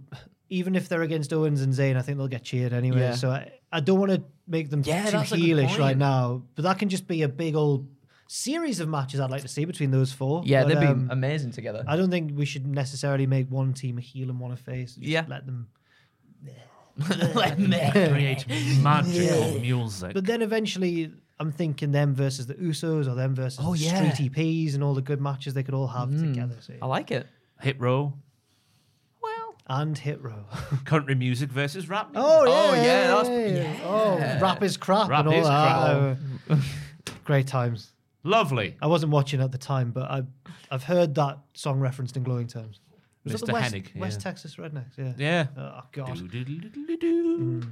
even if they're against Owens and Zayn, I think they'll get cheered anyway. Yeah. So I, I don't want to make them Yeah, too that's a good heelish right now, but that can just be a big old series of matches I'd like to see between those four. Yeah, But, they'd be um, amazing together. I don't think we should necessarily make one team a heel and one a face. Just Yeah. let them. Create magical music. But then eventually, I'm thinking them versus the Usos or them versus Oh, the yeah. Street EPs and all the good matches they could all have together. So, I like it. Hit row, Well. and hit row. country music versus rap. music. Oh, Oh, yeah. yeah, that's- Oh, rap is crap. Rap and all is that. Uh, Great times. Lovely. I wasn't watching at the time, but I, I've heard that song referenced in glowing terms. Was that Mr. the West, Hennig, West. Texas Rednecks? Yeah. Yeah. Oh, God. Do-do-do-do-do-do. Mm.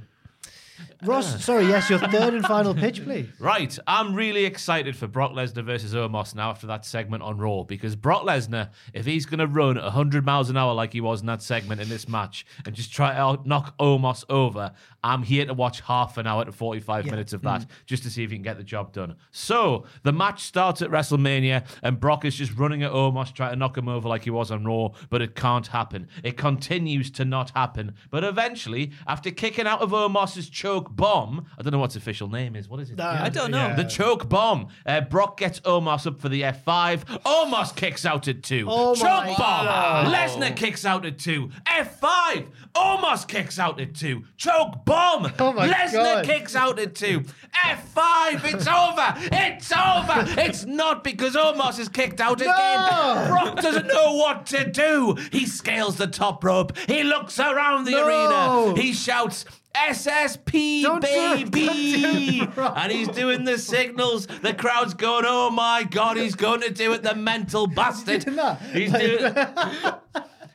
Ross, sorry, yes, your third and final pitch, please. Right, I'm really excited for Brock Lesnar versus Omos now after that segment on Raw because Brock Lesnar, if he's going to run 100 miles an hour like he was in that segment in this match and just try to knock Omos over, I'm here to watch half an hour to 45 minutes of mm. that just to see if he can get the job done. So the match starts at WrestleMania and Brock is just running at Omos trying to knock him over like he was on Raw, but it can't happen. It continues to not happen. But eventually, after kicking out of Omos's choke bomb, I don't know what its official name is. What is it? I don't know. Yeah. The choke bomb. Uh, Brock gets Omos up for the F5. Omos kicks out at two. Oh choke my bomb. God. Lesnar kicks out at two. F5. Omos kicks out at two. Choke bomb. Oh my Lesnar God. kicks out at two. F5. It's over. It's over. It's not because Omos is kicked out again. Brock doesn't know what to do. He scales the top rope. He looks around the No. arena. He shouts. SSP Don't baby, it. and he's doing the signals. The crowd's going, "Oh my god, he's going to do it!" The mental bastard. He's doing.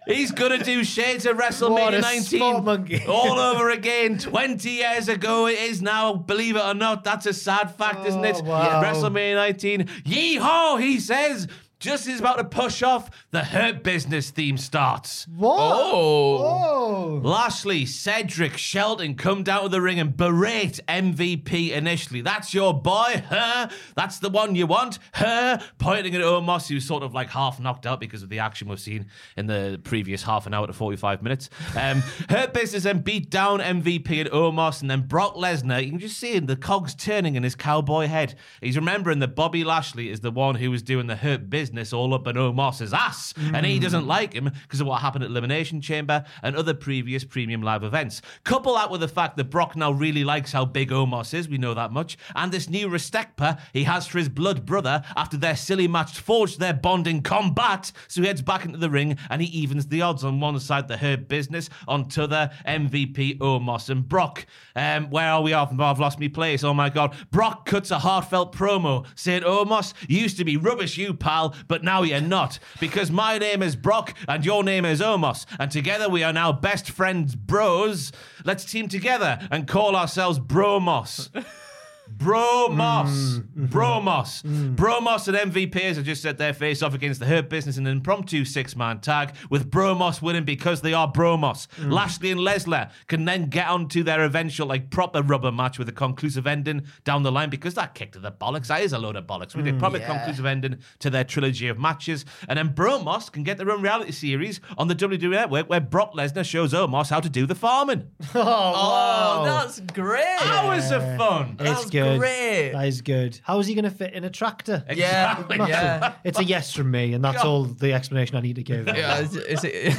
He's gonna do Shades of WrestleMania 19 all over again. 20 years ago, it is now. Believe it or not, that's a sad fact, isn't it? Oh, wow. WrestleMania 19. Yeehaw, he says. Just as he's about to push off, the Hurt Business theme starts. What? Oh. Oh. Lashley, Cedric, Shelton come down to the ring and berate MVP initially. That's your boy, her. That's the one you want, her. Pointing at Omos, who's sort of like half knocked out because of the action we've seen in the previous half an hour to 45 minutes. Um, Hurt Business then beat down MVP and Omos, and then Brock Lesnar. You can just see him, the cogs turning in his cowboy head. He's remembering that Bobby Lashley is the one who was doing the Hurt Business business all up in Omos's ass, and he doesn't like him because of what happened at Elimination Chamber and other previous premium live events. Couple that with the fact that Brock now really likes how big Omos is, we know that much, and this new respectpa he has for his blood brother after their silly match forged their bond in combat. So he heads back into the ring and he evens the odds on one side the Hurt Business, on t'other MVP Omos and Brock. Um, where are we off? I've lost my place. Oh my god. Brock cuts a heartfelt promo saying, Omos, used to be rubbish, you pal, but now you're not. Because my name is Brock and your name is Omos. And together we are now best friends bros. Let's team together and call ourselves Bromos. Bromos. Mm, mm-hmm. Bromos. Mm. Bromos and MVPs have just set their face off against the Hurt Business in an impromptu six man tag, with Bromos winning because they are Bromos. Mm. Lashley and Lesnar can then get on to their eventual, like, proper rubber match with a conclusive ending down the line because that kicked to the bollocks. That is a load of bollocks. We did proper conclusive ending to their trilogy of matches. And then Bromos can get their own reality series on the WWE Network where Brock Lesnar shows Omos how to do the farming. Oh, oh that's great. Hours of fun. It's That's good. Great. That is good. How is he going to fit in a tractor? Yeah, yeah. It's a yes from me, and that's all the explanation I need to give. Yeah, is, is it?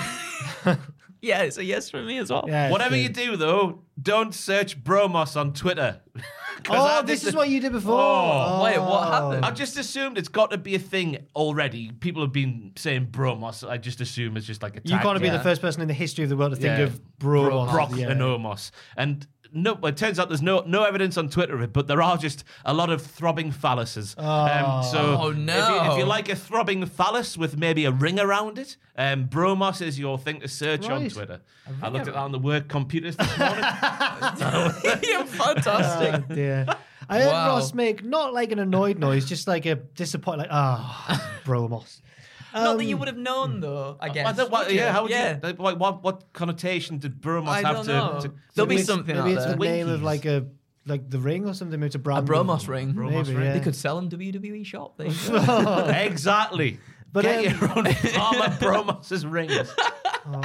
yeah, it's a yes from me as well. Yeah, Whatever good. you do, though, don't search Bromos on Twitter. Oh, this is what you did before. Oh. Wait, what oh. happened? I've just assumed it's got to be a thing already. People have been saying Bromos. I just assume it's just like a You tag. can't be yeah. the first person in the history of the world to think Yeah. of Bro. Brock yeah. and Omos. And no, it turns out there's no no evidence on Twitter of it, but there are just a lot of throbbing phalluses. Um, so Oh, if you, if you like a throbbing phallus with maybe a ring around it, um, Bromos is your thing to search on Twitter. I looked at that on the work computers this morning. You're fantastic. Oh, dear. I heard Wow. Ross make not like an annoyed noise, just like a disappointed, like, ah, Bromos. Not that you um, would have known, mm. though. I uh, guess. Uh, I don't, what, Would you? yeah, how would yeah. you? Like, what, what connotation did Bromos I have don't to, know. to? There'll be something Maybe out it's there. the name of like a like the ring or something. Maybe it's a A brand. Bromos ring. Maybe, ring. yeah. They could sell them WWE shop. There you go. exactly. But, Get um, your own farmer Bromos's rings. Oh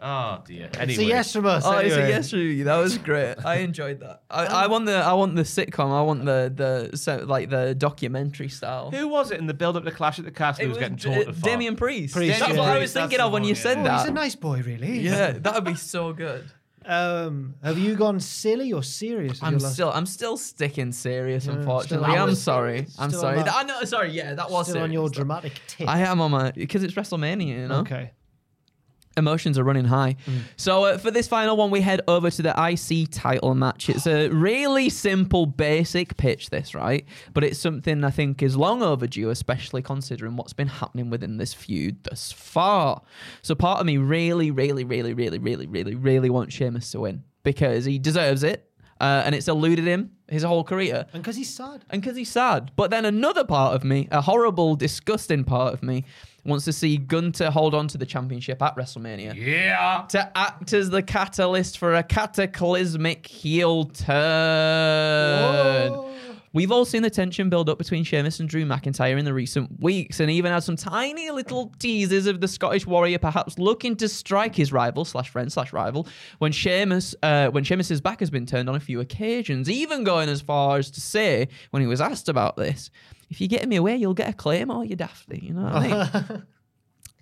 dear. Anyway, It's a yes from us. Oh, it's a anyway. yes, Rudy. That was great. I enjoyed that. I, I want the I want the sitcom. I want the the so, like the documentary style. Who was it in the build-up to Clash at the Castle who was, getting D- tortured for? Damien Priest. Priest, That's yeah. what I was Priest, that's thinking of when one, you yeah. said Oh, that. he's a nice boy, really. yeah, that would be so good. Um, have you gone silly or serious? I'm your last- still I'm still sticking serious. still unfortunately, I'm sorry. I'm sorry. that- I know. Sorry. Yeah, that was still on serious. your dramatic tip. I am on my because it's WrestleMania. You know. Okay. Emotions are running high. Mm. So uh, for this final one, we head over to the IC title match. It's a really simple, basic pitch, this right, but it's something I think is long overdue, especially considering what's been happening within this feud thus far. So part of me really, really, really, really, really, really, really wants Sheamus to win because he deserves it, uh, and it's eluded him his whole career And because he's sad. and because he's sad. But then another part of me, a horrible, disgusting part of me, wants to see Gunther hold on to the championship at WrestleMania. Yeah. To act as the catalyst for a cataclysmic heel turn. We've all seen the tension build up between Sheamus and Drew McIntyre in the recent weeks, and even had some tiny little teasers of the Scottish Warrior perhaps looking to strike his rival slash friend slash rival when Sheamus uh, when Sheamus's back has been turned on a few occasions, even going as far as to say when he was asked about this, if you get me away, you'll get a claim oh, or you dafty. Eh? You know what I mean?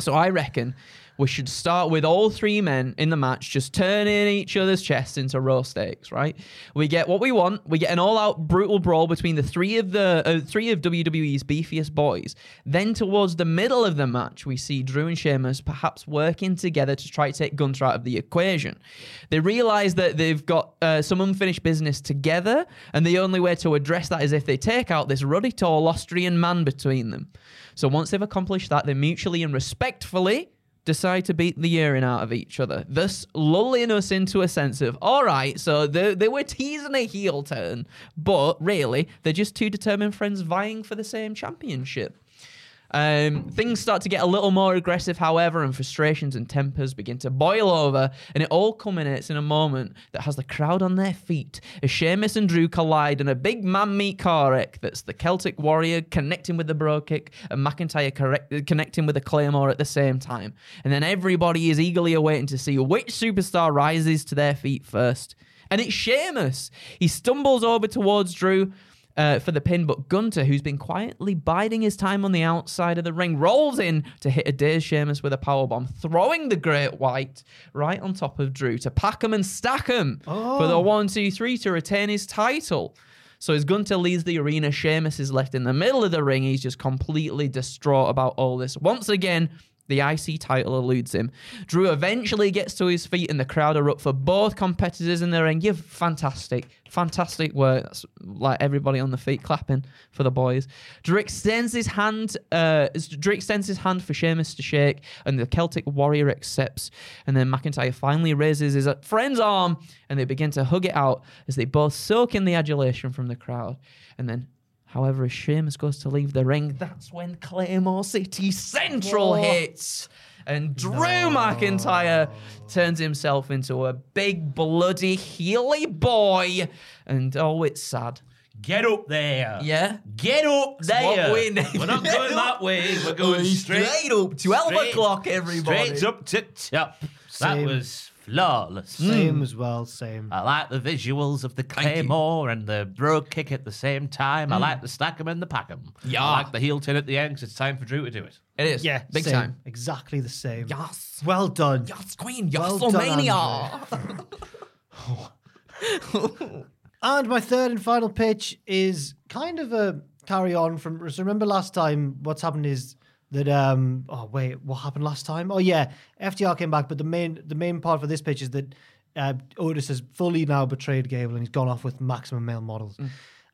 So I reckon we should start with all three men in the match just turning each other's chests into raw steaks, right? We get what we want. We get an all-out brutal brawl between the three of the uh, three of WWE's beefiest boys. Then towards the middle of the match, we see Drew and Sheamus perhaps working together to try to take Gunther out of the equation. They realize that they've got uh, some unfinished business together, and the only way to address that is if they take out this ruddy, tall Austrian man between them. So once they've accomplished that, they mutually and respectfully decide to beat the urine out of each other, thus lulling us into a sense of, all right, so they, they were teasing a heel turn, but really, they're just two determined friends vying for the same championship. Um, things start to get a little more aggressive, however, and frustrations and tempers begin to boil over, and it all culminates in a moment that has the crowd on their feet as Sheamus and Drew collide in a big man meet car wreck that's the Celtic Warrior connecting with the Brogue Kick and McIntyre correct- connecting with the Claymore at the same time. And then everybody is eagerly awaiting to see which superstar rises to their feet first. And it's Sheamus. He stumbles over towards Drew uh, for the pin, but Gunther, who's been quietly biding his time on the outside of the ring, rolls in to hit a dazed Sheamus with a powerbomb, throwing the Great White right on top of Drew to pack him and stack him for the one, two, three to retain his title. So as Gunther leaves the arena, Sheamus is left in the middle of the ring. He's just completely distraught about all this. Once again, the IC title eludes him. Drew eventually gets to his feet, and the crowd are up for both competitors in the ring. You're fantastic, fantastic work. That's like everybody on the feet clapping for the boys. Drew extends his hand. Uh, Drew extends his hand for Sheamus to shake, and the Celtic Warrior accepts. And then McIntyre finally raises his friend's arm, and they begin to hug it out as they both soak in the adulation from the crowd. And then However, as Sheamus goes to leave the ring, that's when Claymore City Central hits. And Drew McIntyre turns himself into a big, bloody, heely boy. And oh, it's sad. Get up there. Yeah? Get up there. we. We're not going that way. We're going straight, Straight up, 12 straight- o'clock, everybody. Straight up to top. That was flawless. Same mm. as well, same. I like the visuals of the claymore and the brogue kick at the same time. I mm. like the stack 'em and the pack 'em. Yeah. I like the heel turn at the end 'cause it's time for Drew to do it. It is. Yeah, Big same. time. Exactly the same. Yes. Well done. Yes, Queen. Yes, Well done, WrestleMania. And my third and final pitch is kind of a carry on from. So remember last time, what's happened is that um oh wait, what happened last time? Oh yeah, FTR came back, but the main the main part for this pitch is that uh, Otis has fully now betrayed Gable and he's gone off with maximum male models.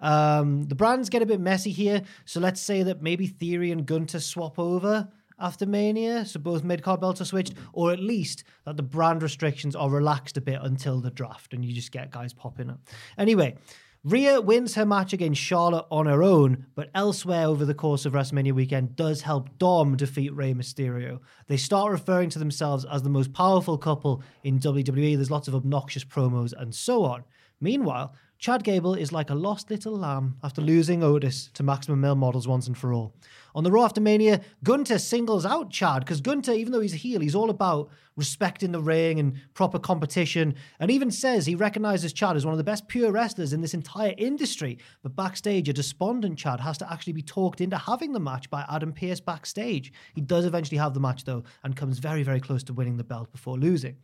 Um, the brands get a bit messy here, so let's say that maybe Theory and Gunther swap over after Mania, so both mid card belts are switched, or at least that the brand restrictions are relaxed a bit until the draft, and you just get guys popping up. Anyway, Rhea wins her match against Charlotte on her own, but elsewhere over the course of WrestleMania weekend does help Dom defeat Rey Mysterio. They start referring to themselves as the most powerful couple in WWE. There's lots of obnoxious promos and so on. Meanwhile, Chad Gable is like a lost little lamb after losing Otis to Maximum Male Models once and for all. On the Raw after Mania, Gunther singles out Chad because Gunther, even though he's a heel, he's all about respecting the ring and proper competition, and even says he recognizes Chad as one of the best pure wrestlers in this entire industry. But backstage, a despondent Chad has to actually be talked into having the match by Adam Pearce backstage. He does eventually have the match though, and comes very, very close to winning the belt before losing.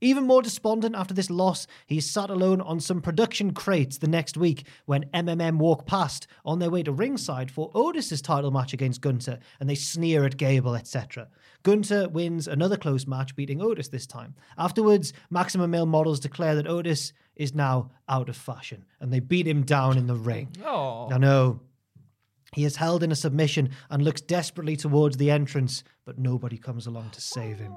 Even more despondent after this loss, he's sat alone on some production crates the next week when MMM walk past on their way to ringside for Otis's title match against Gunther, and they sneer at Gable, etc. Gunther wins another close match, beating Otis this time. Afterwards, Maximum Male models declare that Otis is now out of fashion, and they beat him down in the ring. Oh. I know. He is held in a submission and looks desperately towards the entrance, but nobody comes along to save him.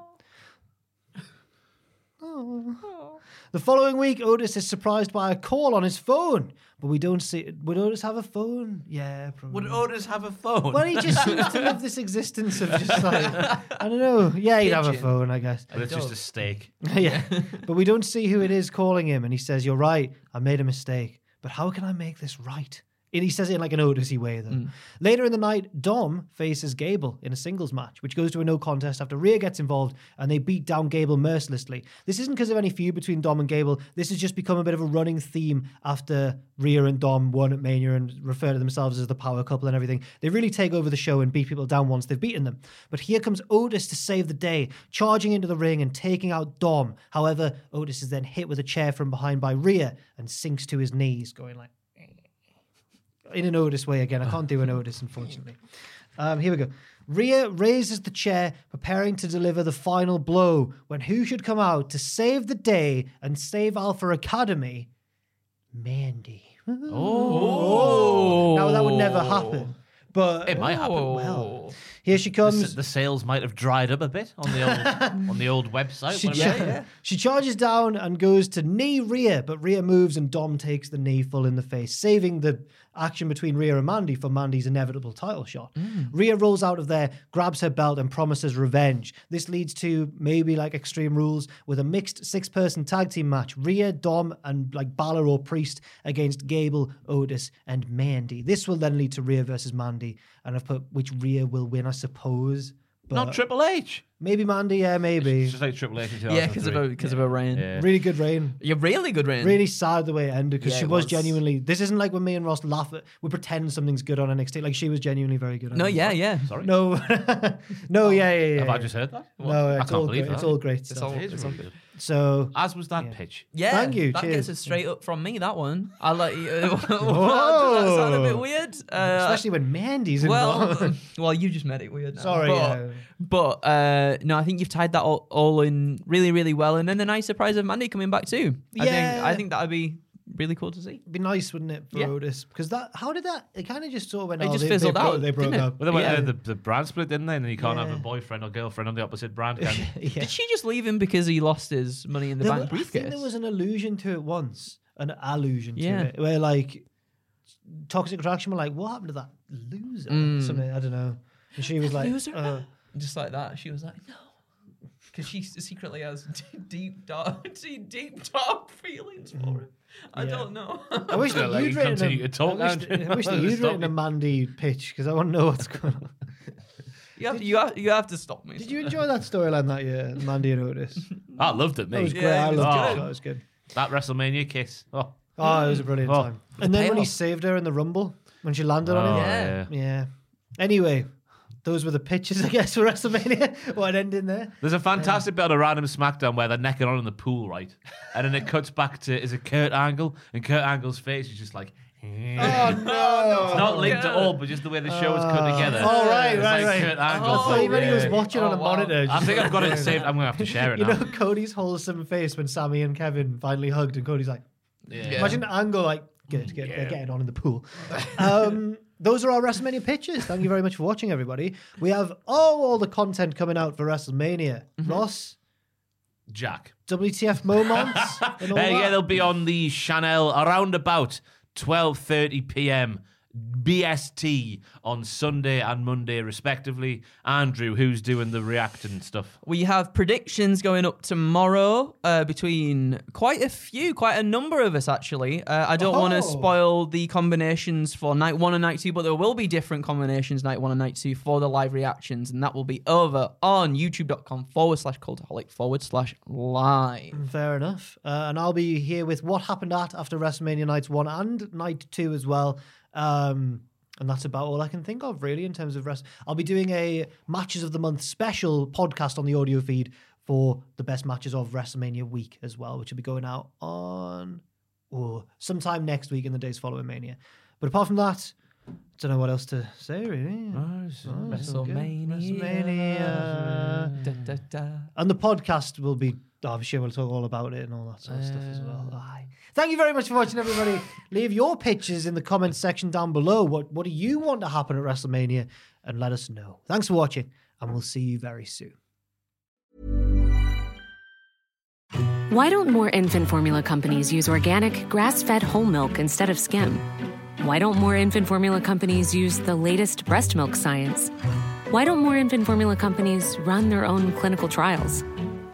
The following week, Otis is surprised by a call on his phone, but we don't see. Would Otis have a phone? Yeah, probably. Would Otis have a phone? well, he just seems to live this existence of just like I don't know. Yeah, he'd have a Pigeon. phone, I guess. but it's just a steak. yeah, but we don't see who it is calling him, and he says, "You're right. I made a mistake, but how can I make this right?" And he says it in like an Otisy way, though. Mm. Later in the night, Dom faces Gable in a singles match, which goes to a no contest after Rhea gets involved and they beat down Gable mercilessly. This isn't because of any feud between Dom and Gable. This has just become a bit of a running theme after Rhea and Dom won at Mania and refer to themselves as the power couple and everything. They really take over the show and beat people down once they've beaten them. But here comes Otis to save the day, charging into the ring and taking out Dom. However, Otis is then hit with a chair from behind by Rhea and sinks to his knees, going like in an Otis way again. I can't do an Otis, unfortunately. Um, here we go. Rhea raises the chair, preparing to deliver the final blow when who should come out to save the day and save Alpha Academy? Mandy. Oh. Now that would never happen. But It might happen. well, here she comes. s- the sales might have dried up a bit on the old on the old website. She, whatever. cha- she charges down and goes to knee Rhea, but Rhea moves and Dom takes the knee full in the face, saving the action between Rhea and Mandy for Mandy's inevitable title shot. Hmm. Rhea rolls out of there, grabs her belt, and promises revenge. This leads to maybe like Extreme Rules with a mixed six person tag team match Rhea, Dom, and like Balor or Priest against Gable, Otis, and Mandy. This will then lead to Rhea versus Mandy, and I've put which Rhea will win, I suppose. But Not Triple H. Maybe Mandy, yeah, maybe. It's just like Triple H. in Yeah, because of 2003. a because of a reign. Yeah. Really good reign. You're really good reign. Really sad the way it ended because Yeah, she it was, was. genuinely. This isn't like when me and Ross laugh at. We pretend something's good on NXT. Like she was genuinely very good. On No, it. yeah, yeah. Sorry. No, no, yeah, yeah, yeah. Have I just heard that? No, I it's can't all believe great. that. It's all great It's stuff. all, It is it's all really good. good. So As was that pitch. Yeah, Thank you, That cheers. gets us straight up from me. That one. I like. you. Does that sound a bit weird? Uh, especially when Mandy's well, involved. well, you just made it weird. Now. Sorry, but, yeah. but uh, no, I think you've tied that all, all in really, really well, and then the nice surprise of Mandy coming back too. I think Yeah. I think that would be really cool to see. It'd be nice, wouldn't it, for Yeah. Otis? Because that, how did that? It kind of just sort of went. It oh, just they, fizzled they broke, out, They broke didn't it? up. Well, they went, Yeah. uh, the, the brand split, didn't they? And then you can't have a boyfriend or girlfriend on the opposite brand, yeah. Did she just leave him because he lost his money in the There bank wa- I briefcase? think there was an allusion to it once, an allusion to it, where like toxic attraction were like, "What happened to that loser?" Mm. Something I don't know. And she was like, Loser? uh, just like that. She was like, no. Because she secretly has deep, dark, deep, deep dark feelings for mm-hmm. him. I Yeah. don't know. "I wish that let you'd written continue a, to talk, I wish, Andrew. that- I wish that I'll you'd stop written a you. Mandy pitch because I want to know what's going on." you, have to, you, have, you have to stop me. Did you enjoy that storyline that year, Mandy and Otis? I loved it, That was mate. great. Yeah, I it was loved good. it. That was good. That WrestleMania kiss. Oh, Oh, it was a brilliant Oh. time. And then when he payoff. saved her in the Rumble, when she landed on Oh, him. Yeah. Yeah. Anyway, those were the pitches, I guess, for WrestleMania. what an ending there? There's a fantastic bit of random SmackDown where they're necking on in the pool, right? And then it cuts back to is it Kurt Angle, and Kurt Angle's face is just like. Oh It's no! not linked at all, but just the way the show is cut together. Oh, right, It's right, like right. Kurt Angle's Oh, I like, thought he was yeah. watching on Oh, a wow. monitor. I think I've got it saved. I'm gonna have to share it You now. know Cody's wholesome face when Sami and Kevin finally hugged, and Cody's like, Yeah. imagine Angle like, good, good, Yeah. they're getting on in the pool. Um, those are our WrestleMania pitches. Thank you very much for watching, everybody. We have all, all the content coming out for WrestleMania. Mm-hmm. Ross, Jack. WTF moments, and all Uh, that. yeah, they'll be on the Chanel around about 12:30 p.m. BST on Sunday and Monday, respectively. Andrew, who's doing the reacting stuff? We have predictions going up tomorrow uh, between quite a few, quite a number of us actually. Uh, I don't want Oh. to spoil the combinations for night one and night two, but there will be different combinations night one and night two for the live reactions, and that will be over on youtube.com forward slash cultaholic forward slash live. Fair enough. Uh, and I'll be here with what happened at after WrestleMania nights one and night two as well. Um, and that's about all I can think of really in terms of rest. I'll be doing a matches of the month special podcast on the audio feed for the best matches of WrestleMania week as well, which will be going out on oh, sometime next week in the days following Mania. But apart from that, I don't know what else to say really. Oh, so good. WrestleMania. Da, da, da. And the podcast will be, oh, I'm sure we'll talk all about it and all that sort of stuff as well. Oh, aye. Thank you very much for watching, everybody. Leave your pictures in the comments section down below. What, what do you want to happen at WrestleMania? And let us know. Thanks for watching, and we'll see you very soon. Why don't more infant formula companies use organic, grass fed whole milk instead of skim? Why don't more infant formula companies use the latest breast milk science? Why don't more infant formula companies run their own clinical trials?